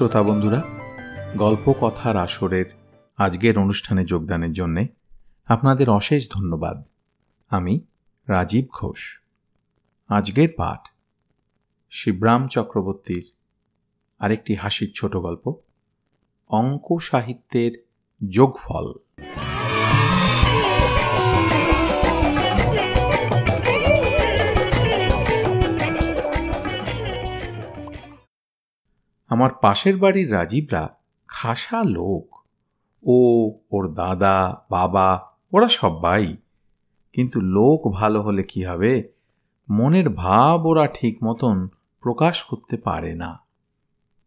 শ্রোতা বন্ধুরা, গল্প কথার আসরের আজকের অনুষ্ঠানে যোগদানের জন্যে আপনাদের অশেষ ধন্যবাদ। আমি রাজীব ঘোষ। আজকের পাঠ, শিবরাম চক্রবর্তীর আরেকটি হাসির ছোট গল্প, অঙ্ক সাহিত্যের যোগফল। আমার পাশের বাড়ির রাজীবরা খাসা লোক। ও, ওর দাদা, বাবা, ওরা সবাই কিন্তু লোক ভালো হলে কি হবে? মনের ভাব ওরা ঠিক মতন প্রকাশ করতে পারে না।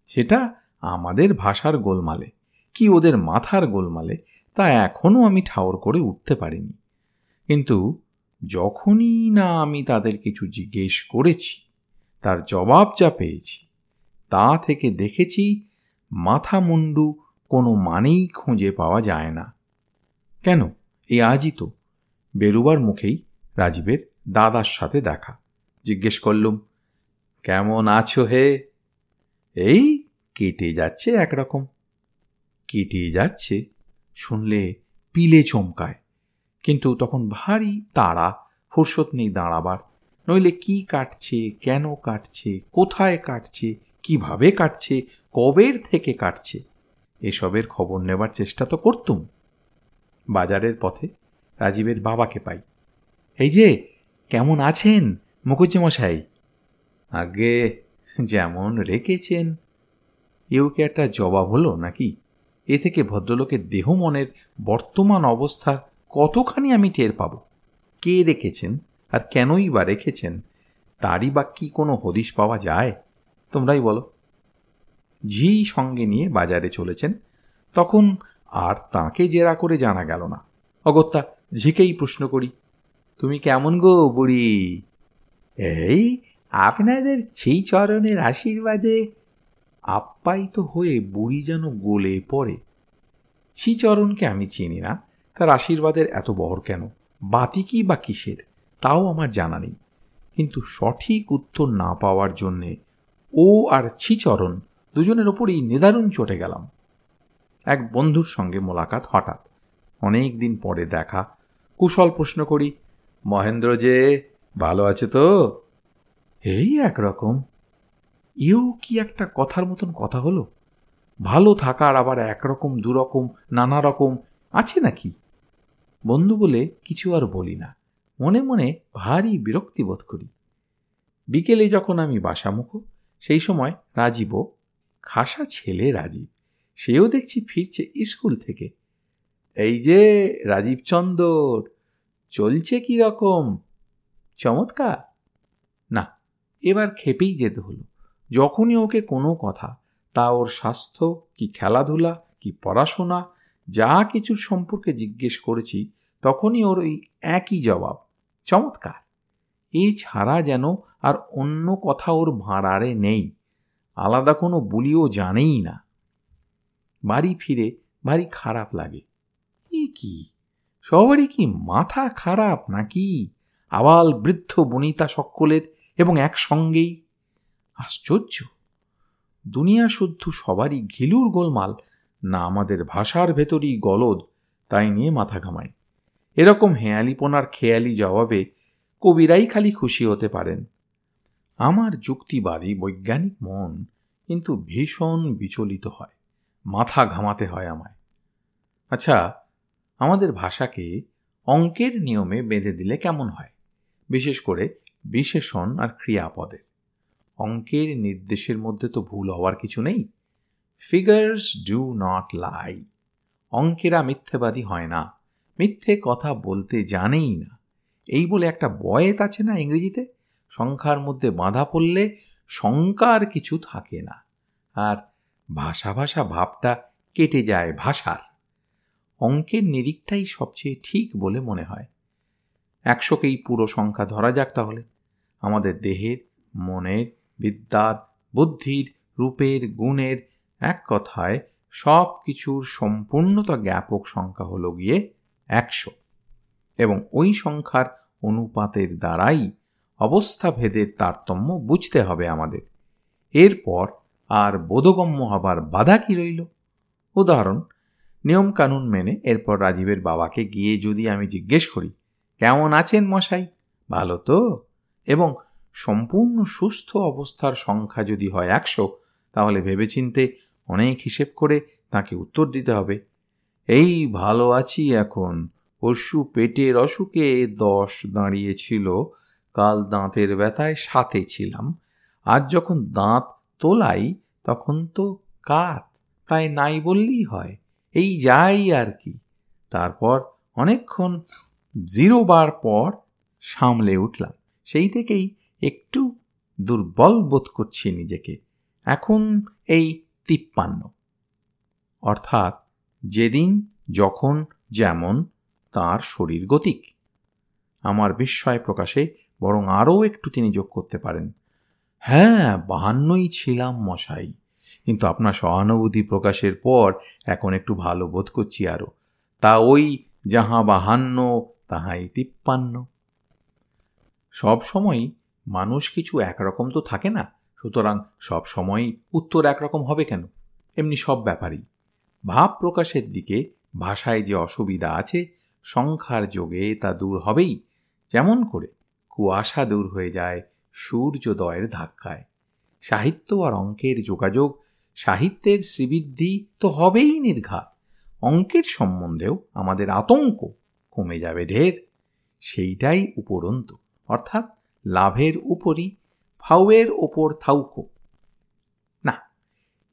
সেটা আমাদের ভাষার গোলমালে। কি ওদের মাথার গোলমালে? তা এখনও আমি ঠাওর করে উঠতে পারিনি। কিন্তু যখনই না আমি তাদের কিছু জিজ্ঞেস করেছি, তার জবাব যা পেয়েছি তা থেকে দেখেছি মাথা মুন্ডু কোনো মানেই খুঁজে পাওয়া যায় না। কেন? এই আজই তো। বেরুবার মুখেই রাজীবের দাদার সাথে দেখা। জিজ্ঞেস করলুম, কেমন আছো হে? এই, কেটে যাচ্ছে একরকম। কেটে যাচ্ছে? শুনলে পিলে চমকায়। কিন্তু তখন ভারী তাড়া, ফুরসত নেই দাঁড়াবার। নইলে কি কাটছে, কেন কাটছে, কোথায় কাটছে কীভাবে কাটছে, কবের থেকে কাটছে, এসবের খবর নেবার চেষ্টা তো করতুম। বাজারের পথে রাজীবের বাবাকে পাই। এই যে, কেমন আছেন মুখুজ্জিমশাই আগে যেমন রেখেছেন। এও কি একটা জবাব হলো নাকি? এ থেকে ভদ্রলোকের দেহ মনের বর্তমান অবস্থা কতখানি আমি টের পাব? কে রেখেছেন আর কেনই বা রেখেছেন? তারই বা কি কোনো হদিশ পাওয়া যায়? তোমরাই বলো। ঝি সঙ্গে নিয়ে বাজারে চলেছেন, তখন আর তাকে জেরা করে জানা গেল না। অগত্যা, ঝিকেই প্রশ্ন করি, তুমি কেমন গো বুড়ি? এই আপনাদের সেই চরণের আশীর্বাদে আপ্যায়িত হয়ে বুড়ি যেন গলে পড়ে। চরণকে আমি চিনি না, তার আশীর্বাদের এত বহর কেন? বাতি কি বা কিসের? তাও আমার জানা নেই। কিন্তু সঠিক উত্তর না পাওয়ার জন্যে ও আর ছিচরণ দুজনের ওপরই নিদারুণ চটে গেলাম। এক বন্ধুর সঙ্গে মোলাকাত হঠাৎ। অনেক দিন পরে দেখা। কুশল প্রশ্ন করি, মহেন্দ্র যে, ভালো আছে তো? এই একরকম। ইউ কি একটা কথার মতন কথা হলো? ভালো থাকার আবার একরকম, দুরকম নানা রকম আছে নাকি? বন্ধু বলে কিছু আর বলি না। মনে মনে ভারী বিরক্তি বোধ করি। বিকেলে যখন আমি বাসামুখো সেই সময় রাজীবও খাসা ছেলে রাজীব, সেও দেখছি ফিরছে স্কুল থেকে। এই যে রাজীব চন্দর, চলছে কি রকম? চমৎকার। না, এবার খেপেই যেতে হলো। যখনই ওকে কোনো কথা, তা ওর স্বাস্থ্য, কি খেলাধুলা, কি পড়াশোনা, যা কিছুর সম্পর্কে জিজ্ঞেস করেছি, তখনই ওর ওই একই জবাব, চমৎকার। এ ছাড়া যেন আর অন্য কথা ওর ভাঁড়ারে নেই। আলাদা কোনো বুলিও জানেই না। বাড়ি ফিরে ভারী খারাপ লাগে। এ কি? সবারই কি মাথা খারাপ নাকি? আবাল বৃদ্ধ বনিতা সকলের এবং একসঙ্গেই? আশ্চর্য! দুনিয়া শুদ্ধ সবারই ঘিলুর গোলমাল, না আমাদের ভাষার ভেতরই গলদ, তাই নিয়ে মাথা ঘামায়। এরকম হেয়ালিপনার খেয়ালি জবাবে কবিরাই খালি খুশি হতে পারেন। আমার যুক্তিবাদী বৈজ্ঞানিক মন কিন্তু ভীষণ বিচলিত হয়, মাথা ঘামাতে হয় আমায়। আচ্ছা আমাদের ভাষাকে অঙ্কের নিয়মে বেঁধে দিলে কেমন হয়? বিশেষ করে বিশেষণ আর ক্রিয়াপদের। অঙ্কের নির্দেশের মধ্যে তো ভুল হওয়ার কিছু নেই। Figures do not lie. অঙ্কেরা মিথ্যেবাদী হয় না, মিথ্যে কথা বলতে জানেই না। এই বলে একটা বয়েত আছে না ইংরেজিতে? সংখ্যার মধ্যে বাঁধা পড়লে শঙ্কার কিছু থাকে না। আর ভাষা ভাষা ভাবটা কেটে যায় ভাষার। অঙ্কের নিরিখটাই সবচেয়ে ঠিক বলে মনে হয়। একশোকেই পুরো সংখ্যা ধরা যাক তাহলে। আমাদের দেহের, মনের, বিদ্যার, বুদ্ধির, রূপের, গুণের এক কথায় সব কিছুর সম্পূর্ণতা জ্ঞাপক সংখ্যা হলো গিয়ে একশো। এবং ওই সংখ্যার অনুপাতের দ্বারাই অবস্থা ভেদের তারতম্য বুঝতে হবে আমাদের। এরপর আর বোধগম্য হবার বাধা কি রইল? উদাহরণ, নিয়মকানুন মেনে এরপর রাজীবের বাবাকে গিয়ে যদি আমি জিজ্ঞেস করি, কেমন আছেন মশাই? ভালো তো? এবং সম্পূর্ণ সুস্থ অবস্থার সংখ্যা যদি হয় একশো, তাহলে ভেবেচিন্তে অনেক হিসেব করে তাকে উত্তর দিতে হবে। এই ভালো আছি এখন। পরশু পেটের অসুখে দশ দাঁড়িয়েছিল। কাল দাঁতের ব্যথায় সাথে ছিলাম। আজ যখন দাঁত তোলাই, তখন তো কাত প্রায় নাই বললেই হয়। এই যাই আর কি। তারপর অনেকক্ষণ জিরো বার পর সামলে উঠলাম। সেই থেকেই একটু দুর্বল বোধ করছি নিজেকে। এখন এই তিপ্পান্ন। অর্থাৎ যেদিন, যখন, যেমন তার শরীর গতিক। আমার বিস্ময় প্রকাশে বরং আরও একটু তিনি যোগ করতে পারেন। হ্যাঁ বাহান্নই ছিলাম মশাই। কিন্তু আপনার সহানুভূতি প্রকাশের পর এখন একটু ভালো বোধ করছি আরও। তা ওই যাহা বাহান্ন, তাহাই তিপ্পান্ন। সব সময় মানুষ কিছু একরকম তো থাকে না, সুতরাং সব সময়ই উত্তর একরকম হবে কেন? এমনি সব ব্যাপারই। ভাব প্রকাশের দিকে ভাষায় যে অসুবিধা আছে সংখ্যার যোগে তা দূর হবেই। যেমন করে কুয়াশা দূর হয়ে যায় সূর্যোদয়ের ধাক্কায়। সাহিত্য আর অঙ্কের যোগাযোগ, সাহিত্যের শ্রীবৃদ্ধি তো হবেই নির্ঘাত। অঙ্কের সম্বন্ধেও আমাদের আতঙ্ক কমে যাবে ঢের। সেইটাই উপরন্ত, অর্থাৎ লাভের উপরই, ফাউয়ের ওপর থাউকো। না,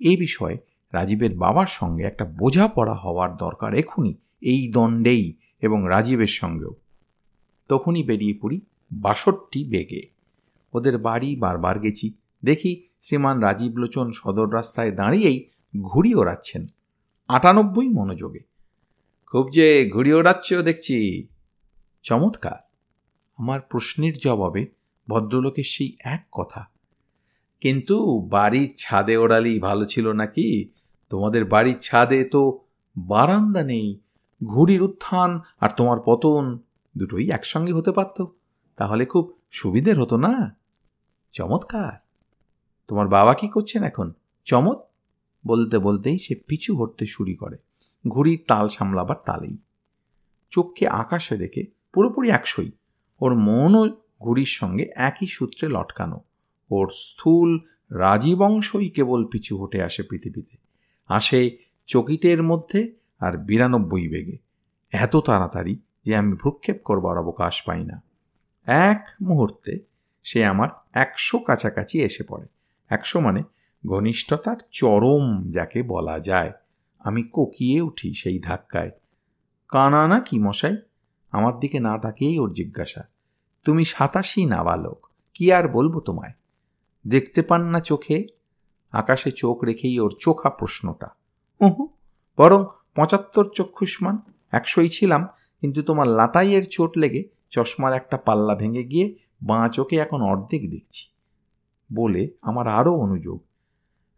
এ বিষয়ে রাজীবের বাবার সঙ্গে একটা বোঝাপড়া হওয়ার দরকার এখুনি, এই দণ্ডেই এবং রাজীবের সঙ্গেও। তখনই বেরিয়ে পড়ি বাষট্টি বেগে। ওদের বাড়ি বারবার গেছি। দেখি শ্রীমান রাজীব লোচন সদর রাস্তায় দাঁড়িয়েই ঘুড়ি ওড়াচ্ছেন। আটানব্বই মনোযোগে। খুব যে ঘুড়ি ওড়াচ্ছ দেখছি। চমৎকার। আমার প্রশ্নের জবাবে ভদ্রলোকের সেই এক কথা। কিন্তু বাড়ির ছাদে ওড়ালেই ভালো ছিল নাকি? তোমাদের বাড়ির ছাদে তো বারান্দা নেই। ঘুড়ির উত্থান আর তোমার পতন দুটোই একসঙ্গে হতে পারত। তাহলে খুব সুবিধের হতো না? চমৎকার। তোমার বাবা কি করছেন এখন? চমৎ? বলতে বলতেই সে পিছু হটতে শুরু করে। ঘুড়ির তাল সামলাবার তালেই। চোখকে আকাশে রেখে পুরোপুরি একশোই। ওর মনও ঘুড়ির সঙ্গে একই সূত্রে লটকানো। ওর স্থূল রাজীবংশই কেবল পিছু হটে আসে পৃথিবীতে। আসে চকিতের মধ্যে আর বিরানব্বই বেগে। এত তাড়াতাড়ি যে আমি ভ্রুক্ষেপ করবার অবকাশ পাই না। এক মুহূর্তে সে আমার একশো কাছাকাছি এসে পড়ে। একশো মানে ঘনিষ্ঠতার চরম যাকে বলা যায়। আমি কোকিয়ে উঠি সেই ধাক্কায়। কানা না কি মশাই? আমার দিকে না তাকিয়েই ওর জিজ্ঞাসা। তুমি সাতাশি নাবালক, কি আর বলব তোমায়? দেখতে পান না চোখে? আকাশে চোখ রেখেই ওর চোখা প্রশ্নটা। উহু, বরং পঁচাত্তর চক্ষুষ্মান একশোই ছিলাম, কিন্তু তোমার লাটাইয়ের চোট লেগে চশমার একটা পাল্লা ভেঙে গিয়ে বাঁ চোখে এখন অর্ধেক দেখছি। বলে আমার আরও অনুযোগ,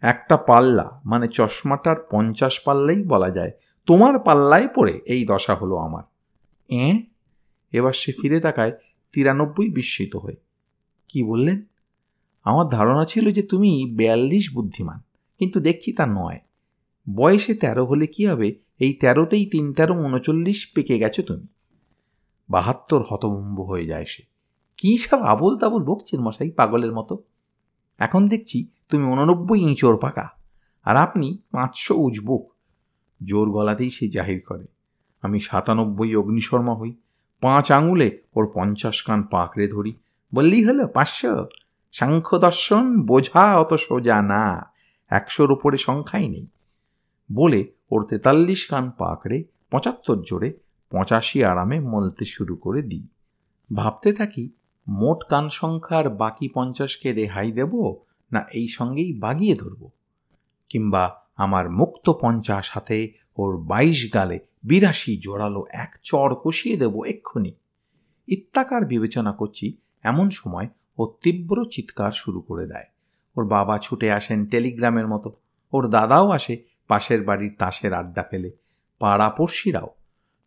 একটা পাল্লা মানে চশমাটার পঞ্চাশ পাল্লাই বলা যায়, তোমার পাল্লায় পড়ে এই দশা হলো আমার। এ? এবার সে ফিরে তাকায় তিরানব্বই বিস্মিত হয়ে। কি বললেন? আমার ধারণা ছিল যে তুমি বিয়াল্লিশ বুদ্ধিমান, কিন্তু দেখছি তা নয়। বয়সে তেরো হলে কি হবে? এই তেরোতেই তিন তেরো উনচল্লিশ পেকে গেছো তুমি। বাহাত্তর হতভম্ব হয়ে যায় সে। কী সব আবল তাবল বকছেন মশাই পাগলের মতো? এখন দেখছি তুমি উননব্বই ইঁচোর পাকা, আর আপনি পাঁচশো উজবুক। জোর গলাতেই সে জাহির করে। আমি সাতানব্বই অগ্নিশর্মা হই, পাঁচ আঙুলে ওর পঞ্চাশ কান পাকড়ে ধরি। বললেই হলো পাঁচশো? সাংখ্য দর্শন বোঝা অত সোজা না, একশোর উপরে সংখ্যাই নেই। বলে ওর তেতাল্লিশ কান পাকড়ে, পঁচাত্তর জোরে পঁচাশি আরামে মলতে শুরু করে দিই। ভাবতে থাকি, মোট কান সংখ্যার বাকি পঞ্চাশকে রেহাই দেব না এই সঙ্গেই বাগিয়ে ধরব? কিংবা আমার মুক্ত পঞ্চাশ হাতে ওর বাইশ গালে বিরাশি জোরালো এক চড় কষিয়ে দেব এক্ষুনি। ইত্যাকার বিবেচনা করছি, এমন সময় ও তীব্র চিৎকার শুরু করে দেয়। ওর বাবা ছুটে আসেন টেলিগ্রামের মতো। ওর দাদাও আসে পাশের বাড়ির তাসের আড্ডা ফেলে। পাড়াপড়শিরাও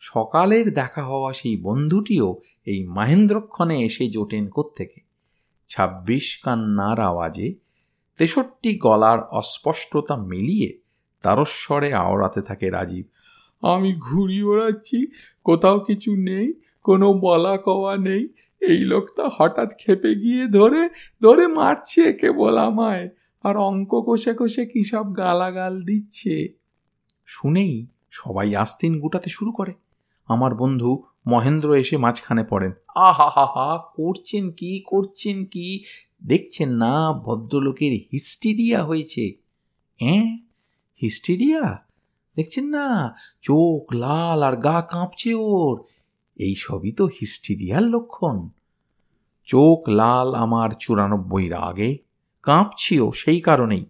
সকালের দেখা হওয়া সেই বন্ধুটিও এই মাহেন্দ্রক্ষণে এসে জোটেন কোত্থেকে। ছাব্বিশ কান্নার আওয়াজে তেষট্টি গলার অস্পষ্টতা মিলিয়ে তারস্বরে আওড়াতে থাকে রাজীব। আমি ঘুরি ওড়াচ্ছি, কোথাও কিছু নেই, কোনো বলা কওয়া নেই। এই লোকটা হঠাৎ খেপে গিয়ে ধরে ধরে মারছে কেবল আমায়। আর অঙ্ক কষে কষে কী সব গালাগাল দিচ্ছে? শুনেই সবাই আস্তিন গুটাতে শুরু করে। আমার বন্ধু মহেন্দ্র এসে মাঝখানে পড়েন। আহা করছেন কি করছেন কি? দেখছেন না, ভদ্রলোকের হিস্টিরিয়া হয়েছে। হ্যাঁ হিস্টিরিয়া? দেখছেন না, চোখ লাল আর গা কাঁপছে ওর। এই সবই তো হিস্টিরিয়ার লক্ষণ। চোখ লাল আমার চুরানব্বইয়ের আগে। কাঁপছিও সেই কারণেই।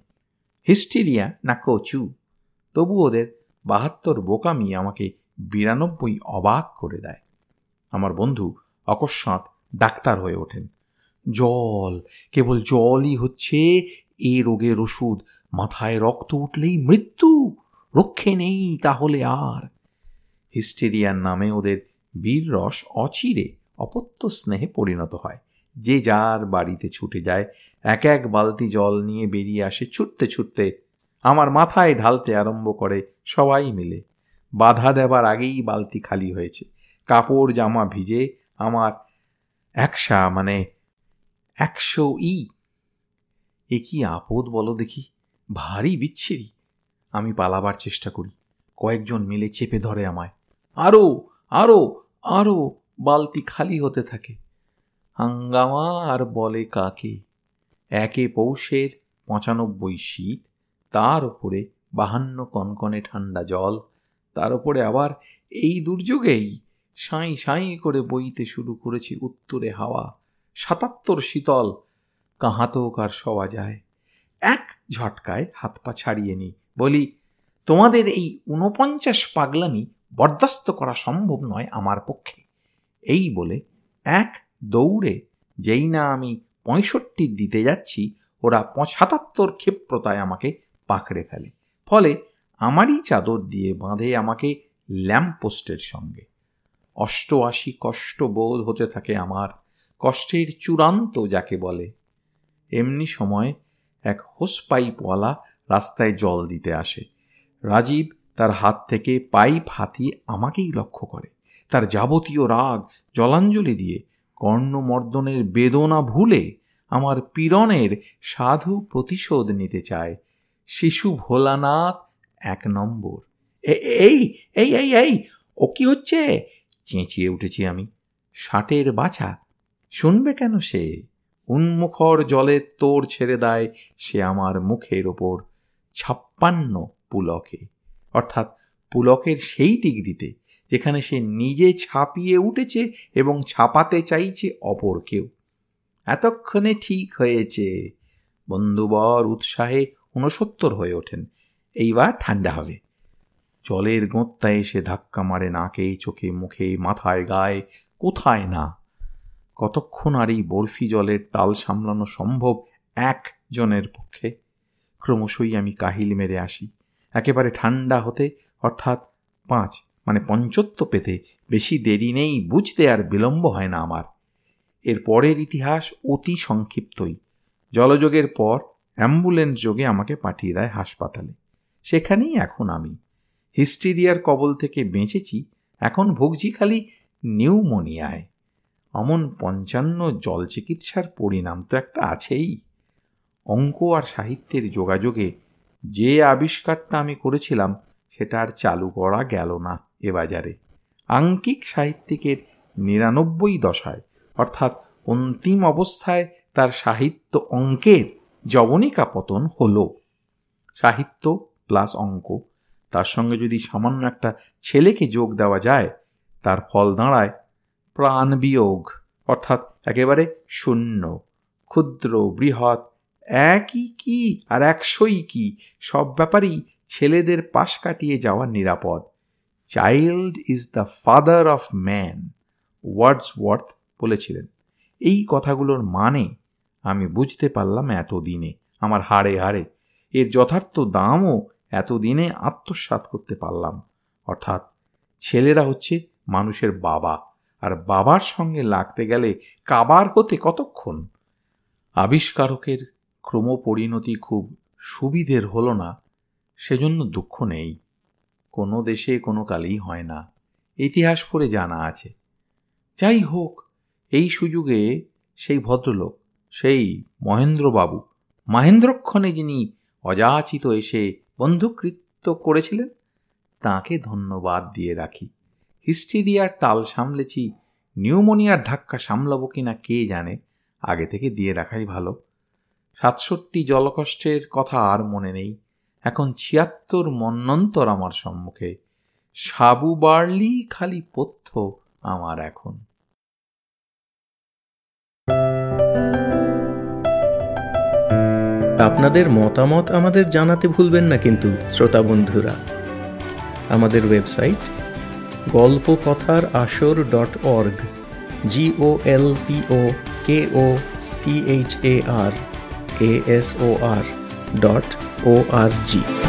হিস্টিরিয়া, না কচু। তবু ওদের বাহাত্তর বোকামি আমাকে বিরানব্বই অবাক করে দেয়। আমার বন্ধু অকস্মাৎ ডাক্তার হয়ে ওঠেন। জল, কেবল জলই হচ্ছে এ রোগের ওষুধ। মাথায় রক্ত উঠলেই মৃত্যু। রক্ষে নেই তাহলে আর। হিস্টেরিয়ার নামে ওদের বীর রস অচিরে অপত্য স্নেহে পরিণত হয়। যে যার বাড়িতে ছুটে যায় এক এক বালতি জল নিয়ে বেরিয়ে আসে, ছুটতে ছুটতে আমার মাথায় ঢালতে আরম্ভ করে সবাই মিলে। বাধা দেবার আগেই বালতি খালি হয়েছে। কাপড়, জামা ভিজে আমার একশা মানে একশো ই। এ কি আপদ বলো দেখি? ভারী বিচ্ছিরি। আমি পালাবার চেষ্টা করি। কয়েকজন মিলে চেপে ধরে আমায়। আরও আরও আরও বালতি খালি হতে থাকে। হাঙ্গামা আর বলে কাকে? একে পৌষের পঁচানব্বই শীত, তার ওপরে বাহান্ন কনকনে ঠান্ডা জল, তার ওপরে আবার এই দুর্যোগেই সাঁই সাঁই করে বইতে শুরু করেছি উত্তরে হাওয়া, সাতাত্তর শীতল কাহাতেও কার সওয়া যায়। এক ঝটকায় হাত পা ছাড়িয়ে নি, বলি, তোমাদের এই ঊনপঞ্চাশ পাগলামি বরদাস্ত করা সম্ভব নয় আমার পক্ষে। এই বলে এক দৌড়ে, যেই না আমি পঁয়ষট্টি দিতে যাচ্ছি, ওরা সাতাত্তর ক্ষিপ্রতায় আমাকে পাকড়ে ফেলে। ফলে আমারই চাদর দিয়ে বাঁধে আমাকে ল্যাম্পপোস্টের সঙ্গে। অষ্টআশি কষ্ট বোধ হতে থাকে আমার, কষ্টের চূড়ান্ত যাকে বলে। এমনি সময় এক হোস পাইপওয়ালা রাস্তায় জল দিতে আসে। রাজীব তার হাত থেকে পাইপ হাতিয়ে আমাকেই লক্ষ্য করে। তার যাবতীয় রাগ জলাঞ্জলি দিয়ে কর্ণমর্দনের বেদনা ভুলে আমার পীড়নের সাধু প্রতিশোধ নিতে চায়। শিশু ভোলানাথ, এক নম্বর। এই এই এই এই, ও কি হচ্ছে? চেঁচিয়ে উঠেছি আমি। ষাটের বাছা, শুনবে কেন সে? উন্মুখর জলের তোর ছেড়ে দেয় সে আমার মুখের ওপর। ছাপ্পান্ন পুলকে, অর্থাৎ পুলকের সেই ডিগ্রিতে যেখানে সে নিজে ছাপিয়ে উঠেছে এবং ছাপাতে চাইছে অপর কেউ। এতক্ষণে ঠিক হয়েছে। বন্ধুবর উৎসাহে ঊনসত্তর হয়ে ওঠেন। এইবার ঠান্ডা হবে। জলের গোঁত্তা এসে ধাক্কা মারে নাকে চোখে মুখে মাথায়, গায়ে, কোথায় না। কতক্ষণ আর এই বরফি জলের তাল সামলানো সম্ভব একজনের পক্ষে? ক্রমশই আমি কাহিল মেরে আসি। একেবারে ঠান্ডা হতে অর্থাৎ পাঁচ মানে পঞ্চত্ব পেতে বেশি দেরি নেই, বুঝতে আর বিলম্ব হয় না আমার। এর পরের ইতিহাস অতি সংক্ষিপ্তই। জলযোগের পর অ্যাম্বুলেন্স যোগে আমাকে পাঠিয়ে দেয় হাসপাতালে। সেখানেই এখন আমি। হিস্টিরিয়ার কবল থেকে বেঁচেছি, এখন ভুগছি খালি নিউমোনিয়ায়। অমন পঞ্চান্ন জল চিকিৎসার পরিণাম তো একটা আছেই। অঙ্ক আর সাহিত্যের যোগাযোগে যে আবিষ্কারটা আমি করেছিলাম, সেটা আর চালু করা গেল না। এ বাজারে। আঙ্কিক সাহিত্যিকের নিরানব্বই দশায়, অর্থাৎ অন্তিম অবস্থায় তার সাহিত্য অঙ্কের জবনিকা পতন হল। সাহিত্য প্লাস অঙ্ক, তার সঙ্গে যদি সামান্য একটা ছেলেকে যোগ দেওয়া যায়, তার ফল দাঁড়ায় প্রাণ বিয়োগ, অর্থাৎ একেবারে শূন্য, ক্ষুদ্র, বৃহৎ, একই কি আর একশোই কি, সব ব্যাপারেই ছেলেদের পাশ কাটিয়ে যাওয়া নিরাপদ। Child is the father of man Wordsworth বলেছিলেন। এই কথাগুলোর মানে আমি বুঝতে পারলাম এতদিনে, আমার হাড়ে হাড়ে। এর যথার্থ দামও এতদিনে আত্মসাত করতে পারলাম। অর্থাৎ ছেলেরা হচ্ছে মানুষের বাবা, আর বাবার সঙ্গে লাগতে গেলে কাবার হতে কতক্ষণ? আবিষ্কারকের ক্রমপরিণতি খুব সুবিধের হলো না, সেজন্য দুঃখ নেই। কোনো দেশে কোনো কালেই হয় না। ইতিহাস পড়ে জানা আছে। যাই হোক, এই সুযোগে সেই ভদ্রলোক, সেই মহেন্দ্রবাবু, মহেন্দ্রক্ষণে যিনি অযাচিত এসে বন্ধুকৃত্য করেছিলেন, তাকে ধন্যবাদ দিয়ে রাখি। হিস্টিরিয়ার টাল সামলেছি, নিউমোনিয়ার ধাক্কা সামলাবো কিনা কে জানে, আগে থেকে দিয়ে রাখাই ভালো। সাতষট্টি জলকষ্টের কথা আর মনে নেই। এখন ছিয়াত্তর মন্নন্তর আমার সম্মুখে। সাবু বাড়লি খালি পথ্য আমার এখন। আপনাদের মতামত আমাদের জানাতে ভুলবেন না কিন্তু, শ্রোতা বন্ধুরা। আমাদের ওয়েবসাইট গল্প কথার আসর dot org G O L P O K O T H A R A S O R dot O R G